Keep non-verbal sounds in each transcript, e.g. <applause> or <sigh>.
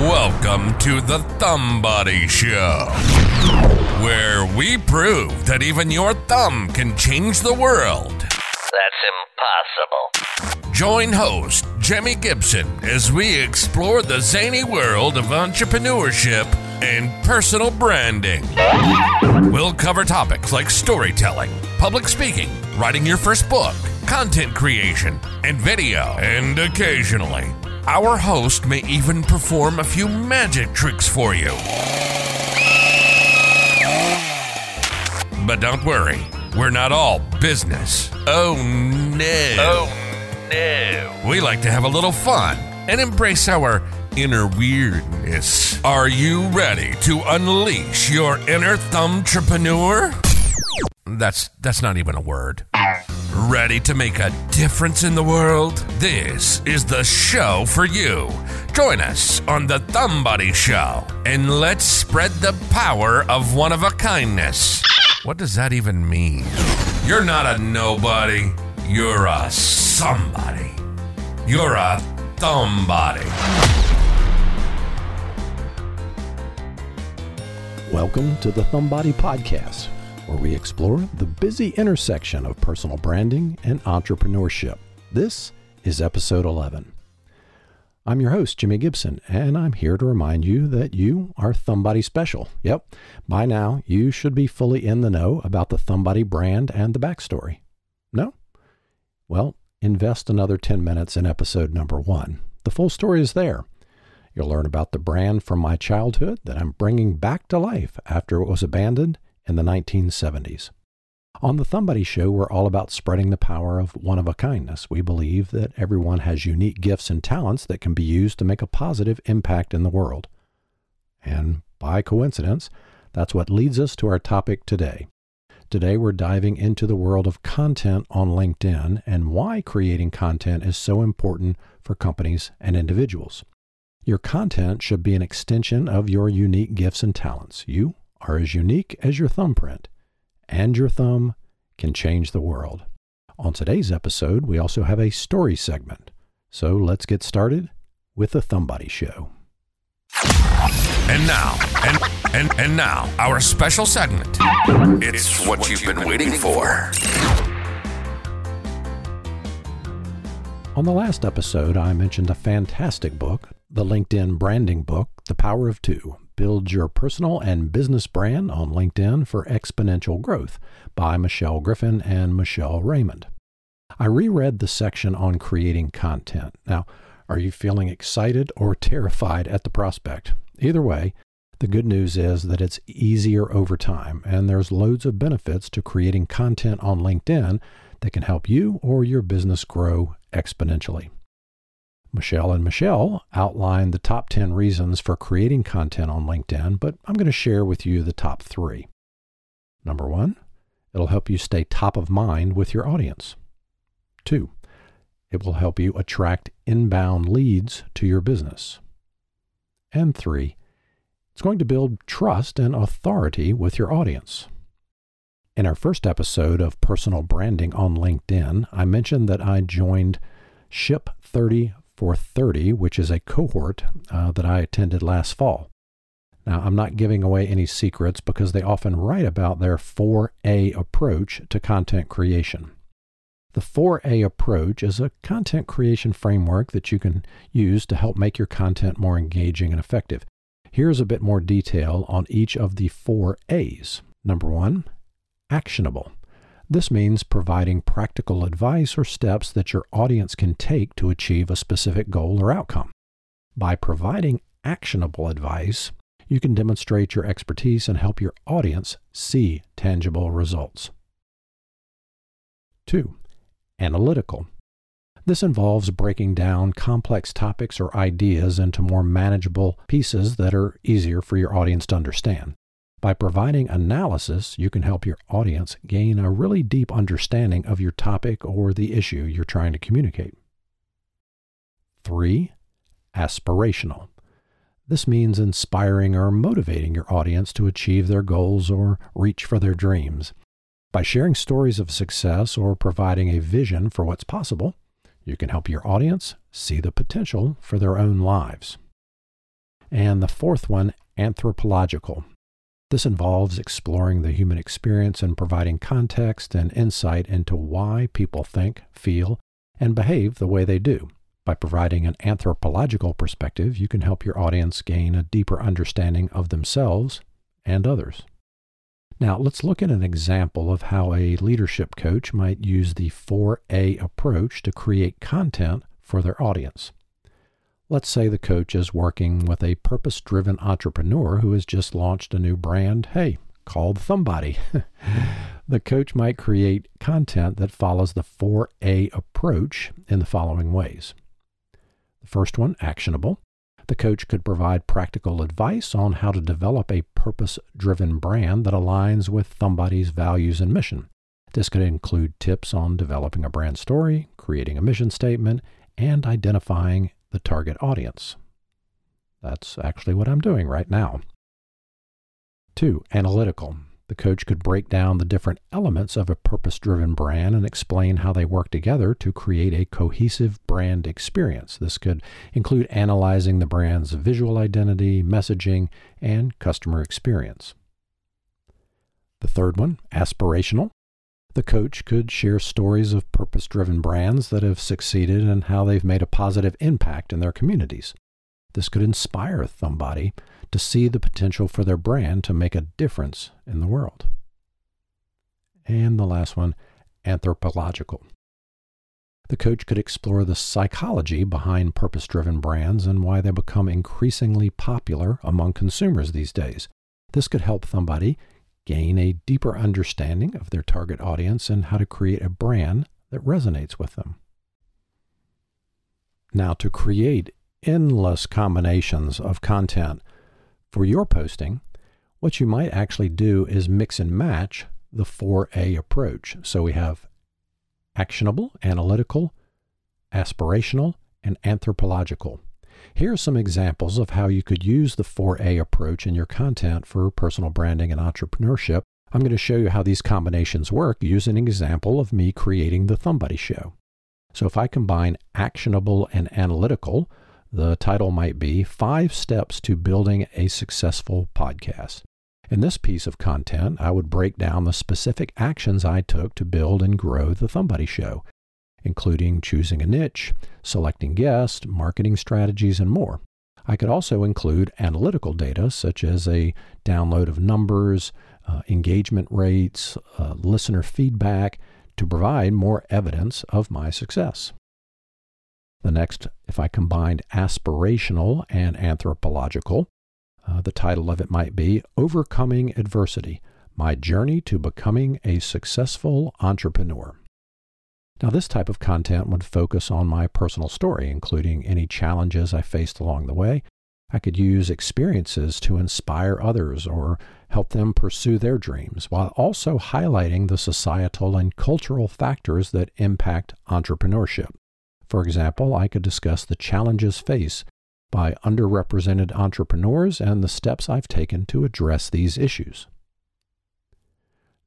Welcome to the Thumbody Show, where we prove that even your thumb can change the world. That's impossible. Join host Jimmy Gibson as we explore the zany world of entrepreneurship and personal branding. We'll cover topics like storytelling, public speaking, writing your first book, content creation, and video. And occasionally, our host may even perform a few magic tricks for you. But don't worry, we're not all business. Oh no. Oh no. We like to have a little fun and embrace our inner weirdness. Are you ready to unleash your inner thumbtrepreneur? That's that's not even a word. Ready to make a difference in the world? This is the show for you. Join us on the Thumbody Show and let's spread the power of one of a kindness. What does that even mean? You're not a nobody. You're a somebody. You're a thumbody. Welcome to the Thumbody Podcast, where we explore the busy intersection of personal branding and entrepreneurship. This is episode 11. I'm your host, Jimmy Gibson, and I'm here to remind you that you are Thumbody special. Yep, by now you should be fully in the know about the Thumbody brand and the backstory. No? Well, invest another 10 minutes in episode number one. The full story is there. You'll learn about the brand from my childhood that I'm bringing back to life after it was abandoned in the 1970s. On the Thumbody Show, we're all about spreading the power of one of a kindness. We believe that everyone has unique gifts and talents that can be used to make a positive impact in the world. And by coincidence, that's what leads us to our topic today. Today, we're diving into the world of content on LinkedIn and why creating content is so important for companies and individuals. Your content should be an extension of your unique gifts and talents. You are as unique as your thumbprint, and your thumb can change the world. On today's episode, we also have a story segment. So let's get started with the Thumbody Show. And now, and and and now, our special segment. It's what you've been waiting for. On the last episode, I mentioned a fantastic book, the LinkedIn branding book, The Power of Two Build Your Personal and Business Brand on LinkedIn for Exponential Growth by Michelle Griffin and Michelle Raymond. I reread the section on creating content. Now, are you feeling excited or terrified at the prospect? Either way, the good news is that it's easier over time, and there's loads of benefits to creating content on LinkedIn that can help you or your business grow exponentially. Michelle and Michelle outlined the top 10 reasons for creating content on LinkedIn, but I'm going to share with you the top three. Number one, it'll help you stay top of mind with your audience. Two, it will help you attract inbound leads to your business. And three, it's going to build trust and authority with your audience. In our first episode of personal branding on LinkedIn, I mentioned that I joined Ship 30 for 30, which is a cohort uh, that I attended last fall. Now, I'm not giving away any secrets because they often write about their 4A approach to content creation. The 4A approach is a content creation framework that you can use to help make your content more engaging and effective. Here's a bit more detail on each of the four A's. Number one, actionable. This means providing practical advice or steps that your audience can take to achieve a specific goal or outcome. By providing actionable advice, you can demonstrate your expertise and help your audience see tangible results. 2. Analytical. This involves breaking down complex topics or ideas into more manageable pieces that are easier for your audience to understand. By providing analysis, you can help your audience gain a really deep understanding of your topic or the issue you're trying to communicate. 3. Aspirational. This means inspiring or motivating your audience to achieve their goals or reach for their dreams. By sharing stories of success or providing a vision for what's possible, you can help your audience see the potential for their own lives. And the fourth one, anthropological. This involves exploring the human experience and providing context and insight into why people think, feel, and behave the way they do. By providing an anthropological perspective, you can help your audience gain a deeper understanding of themselves and others. Now, let's look at an example of how a leadership coach might use the 4A approach to create content for their audience. Let's say the coach is working with a purpose driven entrepreneur who has just launched a new brand, hey, called Thumbody. <laughs> the coach might create content that follows the 4A approach in the following ways. The first one, actionable. The coach could provide practical advice on how to develop a purpose driven brand that aligns with Thumbody's values and mission. This could include tips on developing a brand story, creating a mission statement, and identifying the target audience. That's actually what I'm doing right now. Two, analytical. The coach could break down the different elements of a purpose driven brand and explain how they work together to create a cohesive brand experience. This could include analyzing the brand's visual identity, messaging, and customer experience. The third one, aspirational. The coach could share stories of purpose driven brands that have succeeded and how they've made a positive impact in their communities. This could inspire somebody to see the potential for their brand to make a difference in the world. And the last one, anthropological. The coach could explore the psychology behind purpose driven brands and why they become increasingly popular among consumers these days. This could help somebody gain a deeper understanding of their target audience and how to create a brand that resonates with them. Now, to create endless combinations of content for your posting, what you might actually do is mix and match the 4A approach. So we have actionable, analytical, aspirational, and anthropological. Here are some examples of how you could use the 4A approach in your content for personal branding and entrepreneurship. I'm going to show you how these combinations work using an example of me creating the Thumbody Show. So if I combine actionable and analytical, the title might be Five Steps to Building a Successful Podcast. In this piece of content, I would break down the specific actions I took to build and grow the Thumbody Show including choosing a niche, selecting guests, marketing strategies, and more. I could also include analytical data such as a download of numbers, uh, engagement rates, uh, listener feedback to provide more evidence of my success. The next, if I combined aspirational and anthropological, uh, the title of it might be Overcoming Adversity My Journey to Becoming a Successful Entrepreneur. Now, this type of content would focus on my personal story, including any challenges I faced along the way. I could use experiences to inspire others or help them pursue their dreams, while also highlighting the societal and cultural factors that impact entrepreneurship. For example, I could discuss the challenges faced by underrepresented entrepreneurs and the steps I've taken to address these issues.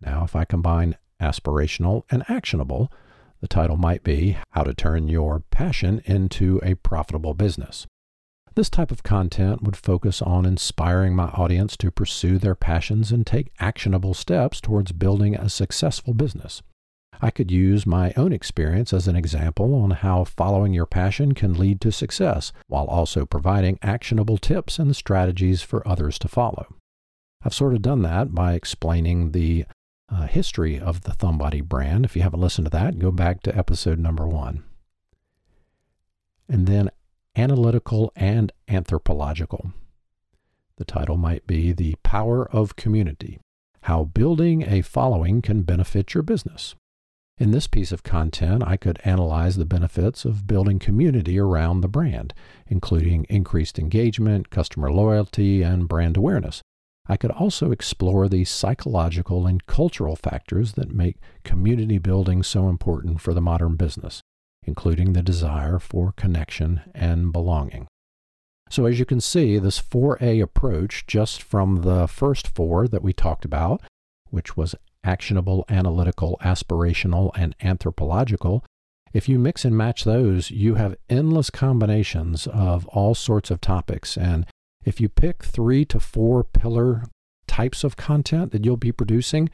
Now, if I combine aspirational and actionable, the title might be How to Turn Your Passion into a Profitable Business. This type of content would focus on inspiring my audience to pursue their passions and take actionable steps towards building a successful business. I could use my own experience as an example on how following your passion can lead to success, while also providing actionable tips and strategies for others to follow. I've sort of done that by explaining the uh, history of the Thumbody brand. If you haven't listened to that, go back to episode number one. And then analytical and anthropological. The title might be The Power of Community How Building a Following Can Benefit Your Business. In this piece of content, I could analyze the benefits of building community around the brand, including increased engagement, customer loyalty, and brand awareness. I could also explore the psychological and cultural factors that make community building so important for the modern business, including the desire for connection and belonging. So, as you can see, this 4A approach, just from the first four that we talked about, which was actionable, analytical, aspirational, and anthropological, if you mix and match those, you have endless combinations of all sorts of topics and If you pick three to four pillar types of content that you'll be producing,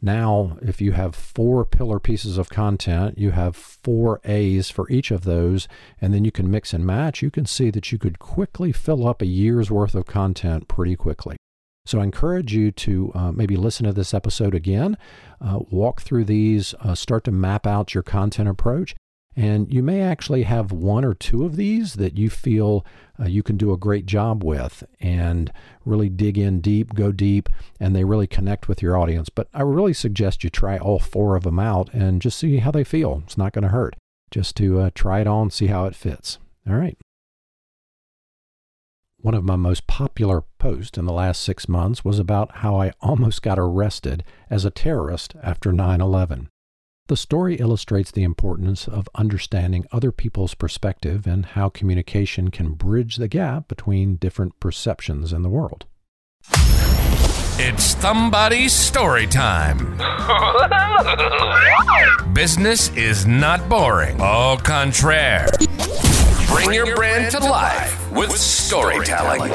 now if you have four pillar pieces of content, you have four A's for each of those, and then you can mix and match, you can see that you could quickly fill up a year's worth of content pretty quickly. So I encourage you to uh, maybe listen to this episode again, uh, walk through these, uh, start to map out your content approach, and you may actually have one or two of these that you feel uh, you can do a great job with and really dig in deep, go deep, and they really connect with your audience. But I really suggest you try all four of them out and just see how they feel. It's not going to hurt just to uh, try it on, see how it fits. All right. One of my most popular posts in the last six months was about how I almost got arrested as a terrorist after 9 11. The story illustrates the importance of understanding other people's perspective and how communication can bridge the gap between different perceptions in the world. It's somebody's story time. <laughs> Business is not boring. Au contraire. Bring your brand to life with storytelling.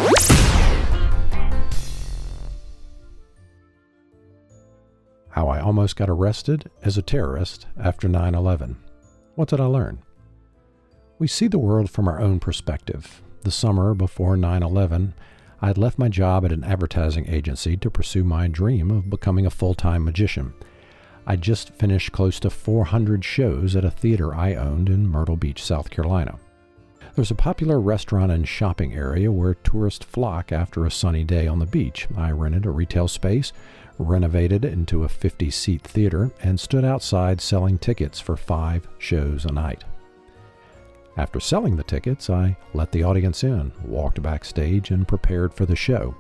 How I almost got arrested as a terrorist after 9 11. What did I learn? We see the world from our own perspective. The summer before 9 11, I had left my job at an advertising agency to pursue my dream of becoming a full time magician. I just finished close to 400 shows at a theater I owned in Myrtle Beach, South Carolina. There's a popular restaurant and shopping area where tourists flock after a sunny day on the beach. I rented a retail space renovated into a 50 seat theater, and stood outside selling tickets for five shows a night. After selling the tickets, I let the audience in, walked backstage, and prepared for the show.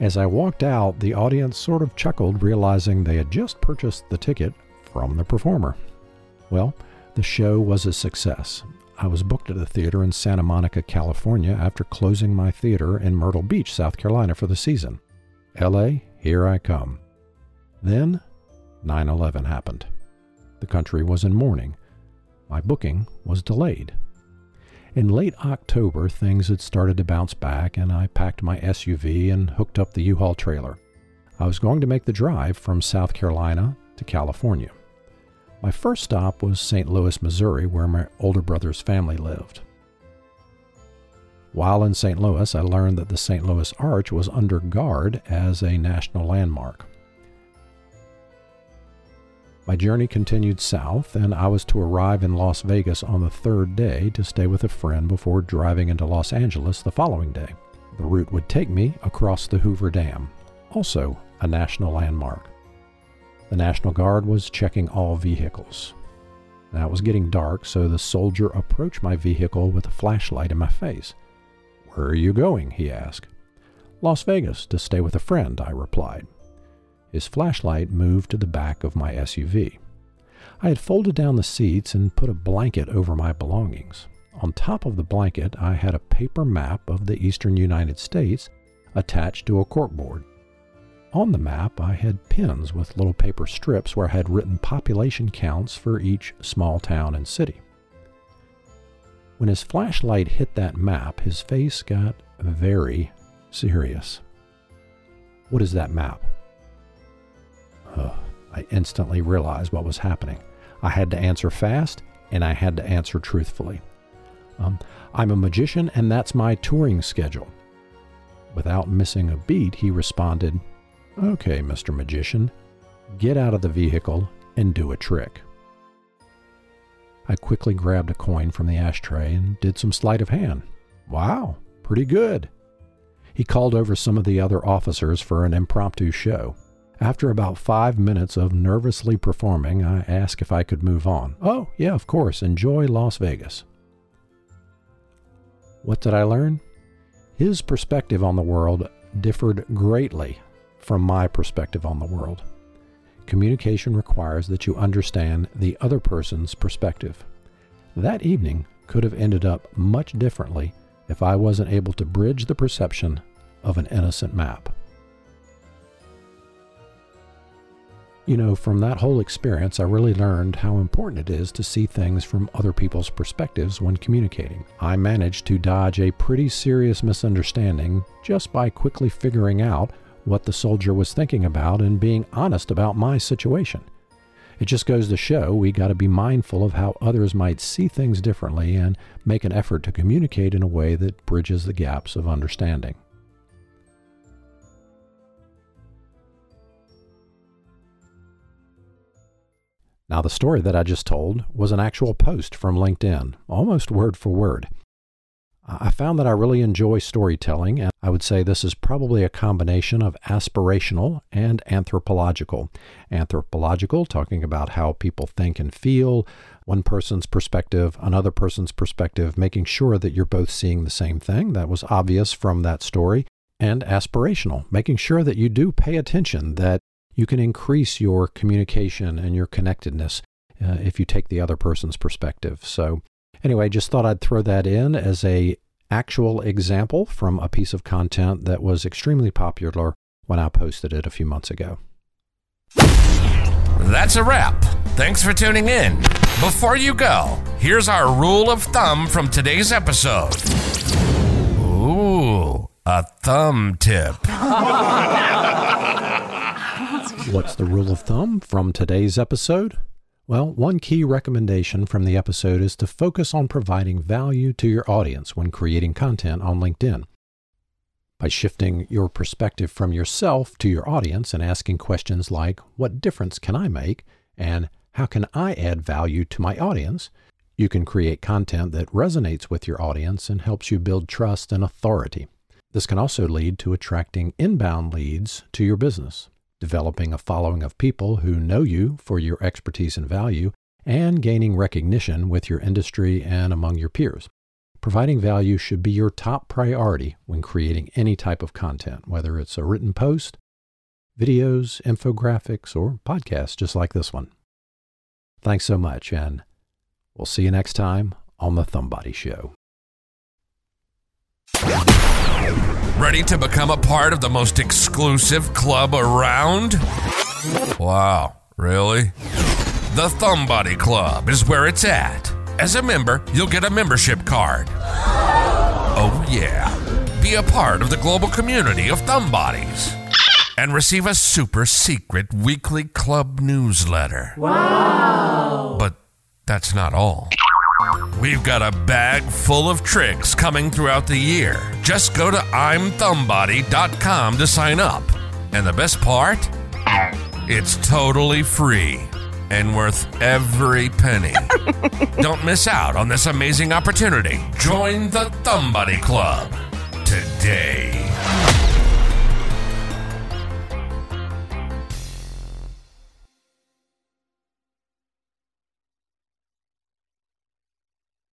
As I walked out, the audience sort of chuckled, realizing they had just purchased the ticket from the performer. Well, the show was a success. I was booked at a theater in Santa Monica, California after closing my theater in Myrtle Beach, South Carolina for the season. LA, here I come. Then 9 11 happened. The country was in mourning. My booking was delayed. In late October, things had started to bounce back, and I packed my SUV and hooked up the U Haul trailer. I was going to make the drive from South Carolina to California. My first stop was St. Louis, Missouri, where my older brother's family lived. While in St. Louis, I learned that the St. Louis Arch was under guard as a national landmark. My journey continued south, and I was to arrive in Las Vegas on the third day to stay with a friend before driving into Los Angeles the following day. The route would take me across the Hoover Dam, also a national landmark. The National Guard was checking all vehicles. Now it was getting dark, so the soldier approached my vehicle with a flashlight in my face. Where are you going? he asked. Las Vegas to stay with a friend, I replied. His flashlight moved to the back of my SUV. I had folded down the seats and put a blanket over my belongings. On top of the blanket, I had a paper map of the eastern United States attached to a corkboard. On the map, I had pins with little paper strips where I had written population counts for each small town and city. When his flashlight hit that map, his face got very serious. What is that map? I instantly realized what was happening. I had to answer fast and I had to answer truthfully. Um, I'm a magician and that's my touring schedule. Without missing a beat, he responded, Okay, Mr. Magician, get out of the vehicle and do a trick. I quickly grabbed a coin from the ashtray and did some sleight of hand. Wow, pretty good. He called over some of the other officers for an impromptu show. After about five minutes of nervously performing, I asked if I could move on. Oh, yeah, of course. Enjoy Las Vegas. What did I learn? His perspective on the world differed greatly from my perspective on the world. Communication requires that you understand the other person's perspective. That evening could have ended up much differently if I wasn't able to bridge the perception of an innocent map. You know, from that whole experience, I really learned how important it is to see things from other people's perspectives when communicating. I managed to dodge a pretty serious misunderstanding just by quickly figuring out what the soldier was thinking about and being honest about my situation. It just goes to show we got to be mindful of how others might see things differently and make an effort to communicate in a way that bridges the gaps of understanding. Now, the story that I just told was an actual post from LinkedIn, almost word for word. I found that I really enjoy storytelling, and I would say this is probably a combination of aspirational and anthropological. Anthropological, talking about how people think and feel, one person's perspective, another person's perspective, making sure that you're both seeing the same thing. That was obvious from that story. And aspirational, making sure that you do pay attention, that you can increase your communication and your connectedness uh, if you take the other person's perspective. So, anyway, just thought I'd throw that in as a actual example from a piece of content that was extremely popular when I posted it a few months ago. That's a wrap. Thanks for tuning in. Before you go, here's our rule of thumb from today's episode. Ooh, a thumb tip. <laughs> What's the rule of thumb from today's episode? Well, one key recommendation from the episode is to focus on providing value to your audience when creating content on LinkedIn. By shifting your perspective from yourself to your audience and asking questions like, What difference can I make? and How can I add value to my audience? you can create content that resonates with your audience and helps you build trust and authority. This can also lead to attracting inbound leads to your business developing a following of people who know you for your expertise and value, and gaining recognition with your industry and among your peers. Providing value should be your top priority when creating any type of content, whether it's a written post, videos, infographics, or podcasts just like this one. Thanks so much, and we'll see you next time on The Thumbody Show. Ready to become a part of the most exclusive club around? Wow, really? The Thumbody Club is where it's at. As a member, you'll get a membership card. Oh, yeah. Be a part of the global community of Thumbodies and receive a super secret weekly club newsletter. Wow. But that's not all. We've got a bag full of tricks coming throughout the year. Just go to I'mThumbody.com to sign up. And the best part? It's totally free and worth every penny. <laughs> Don't miss out on this amazing opportunity. Join the Thumbody Club today.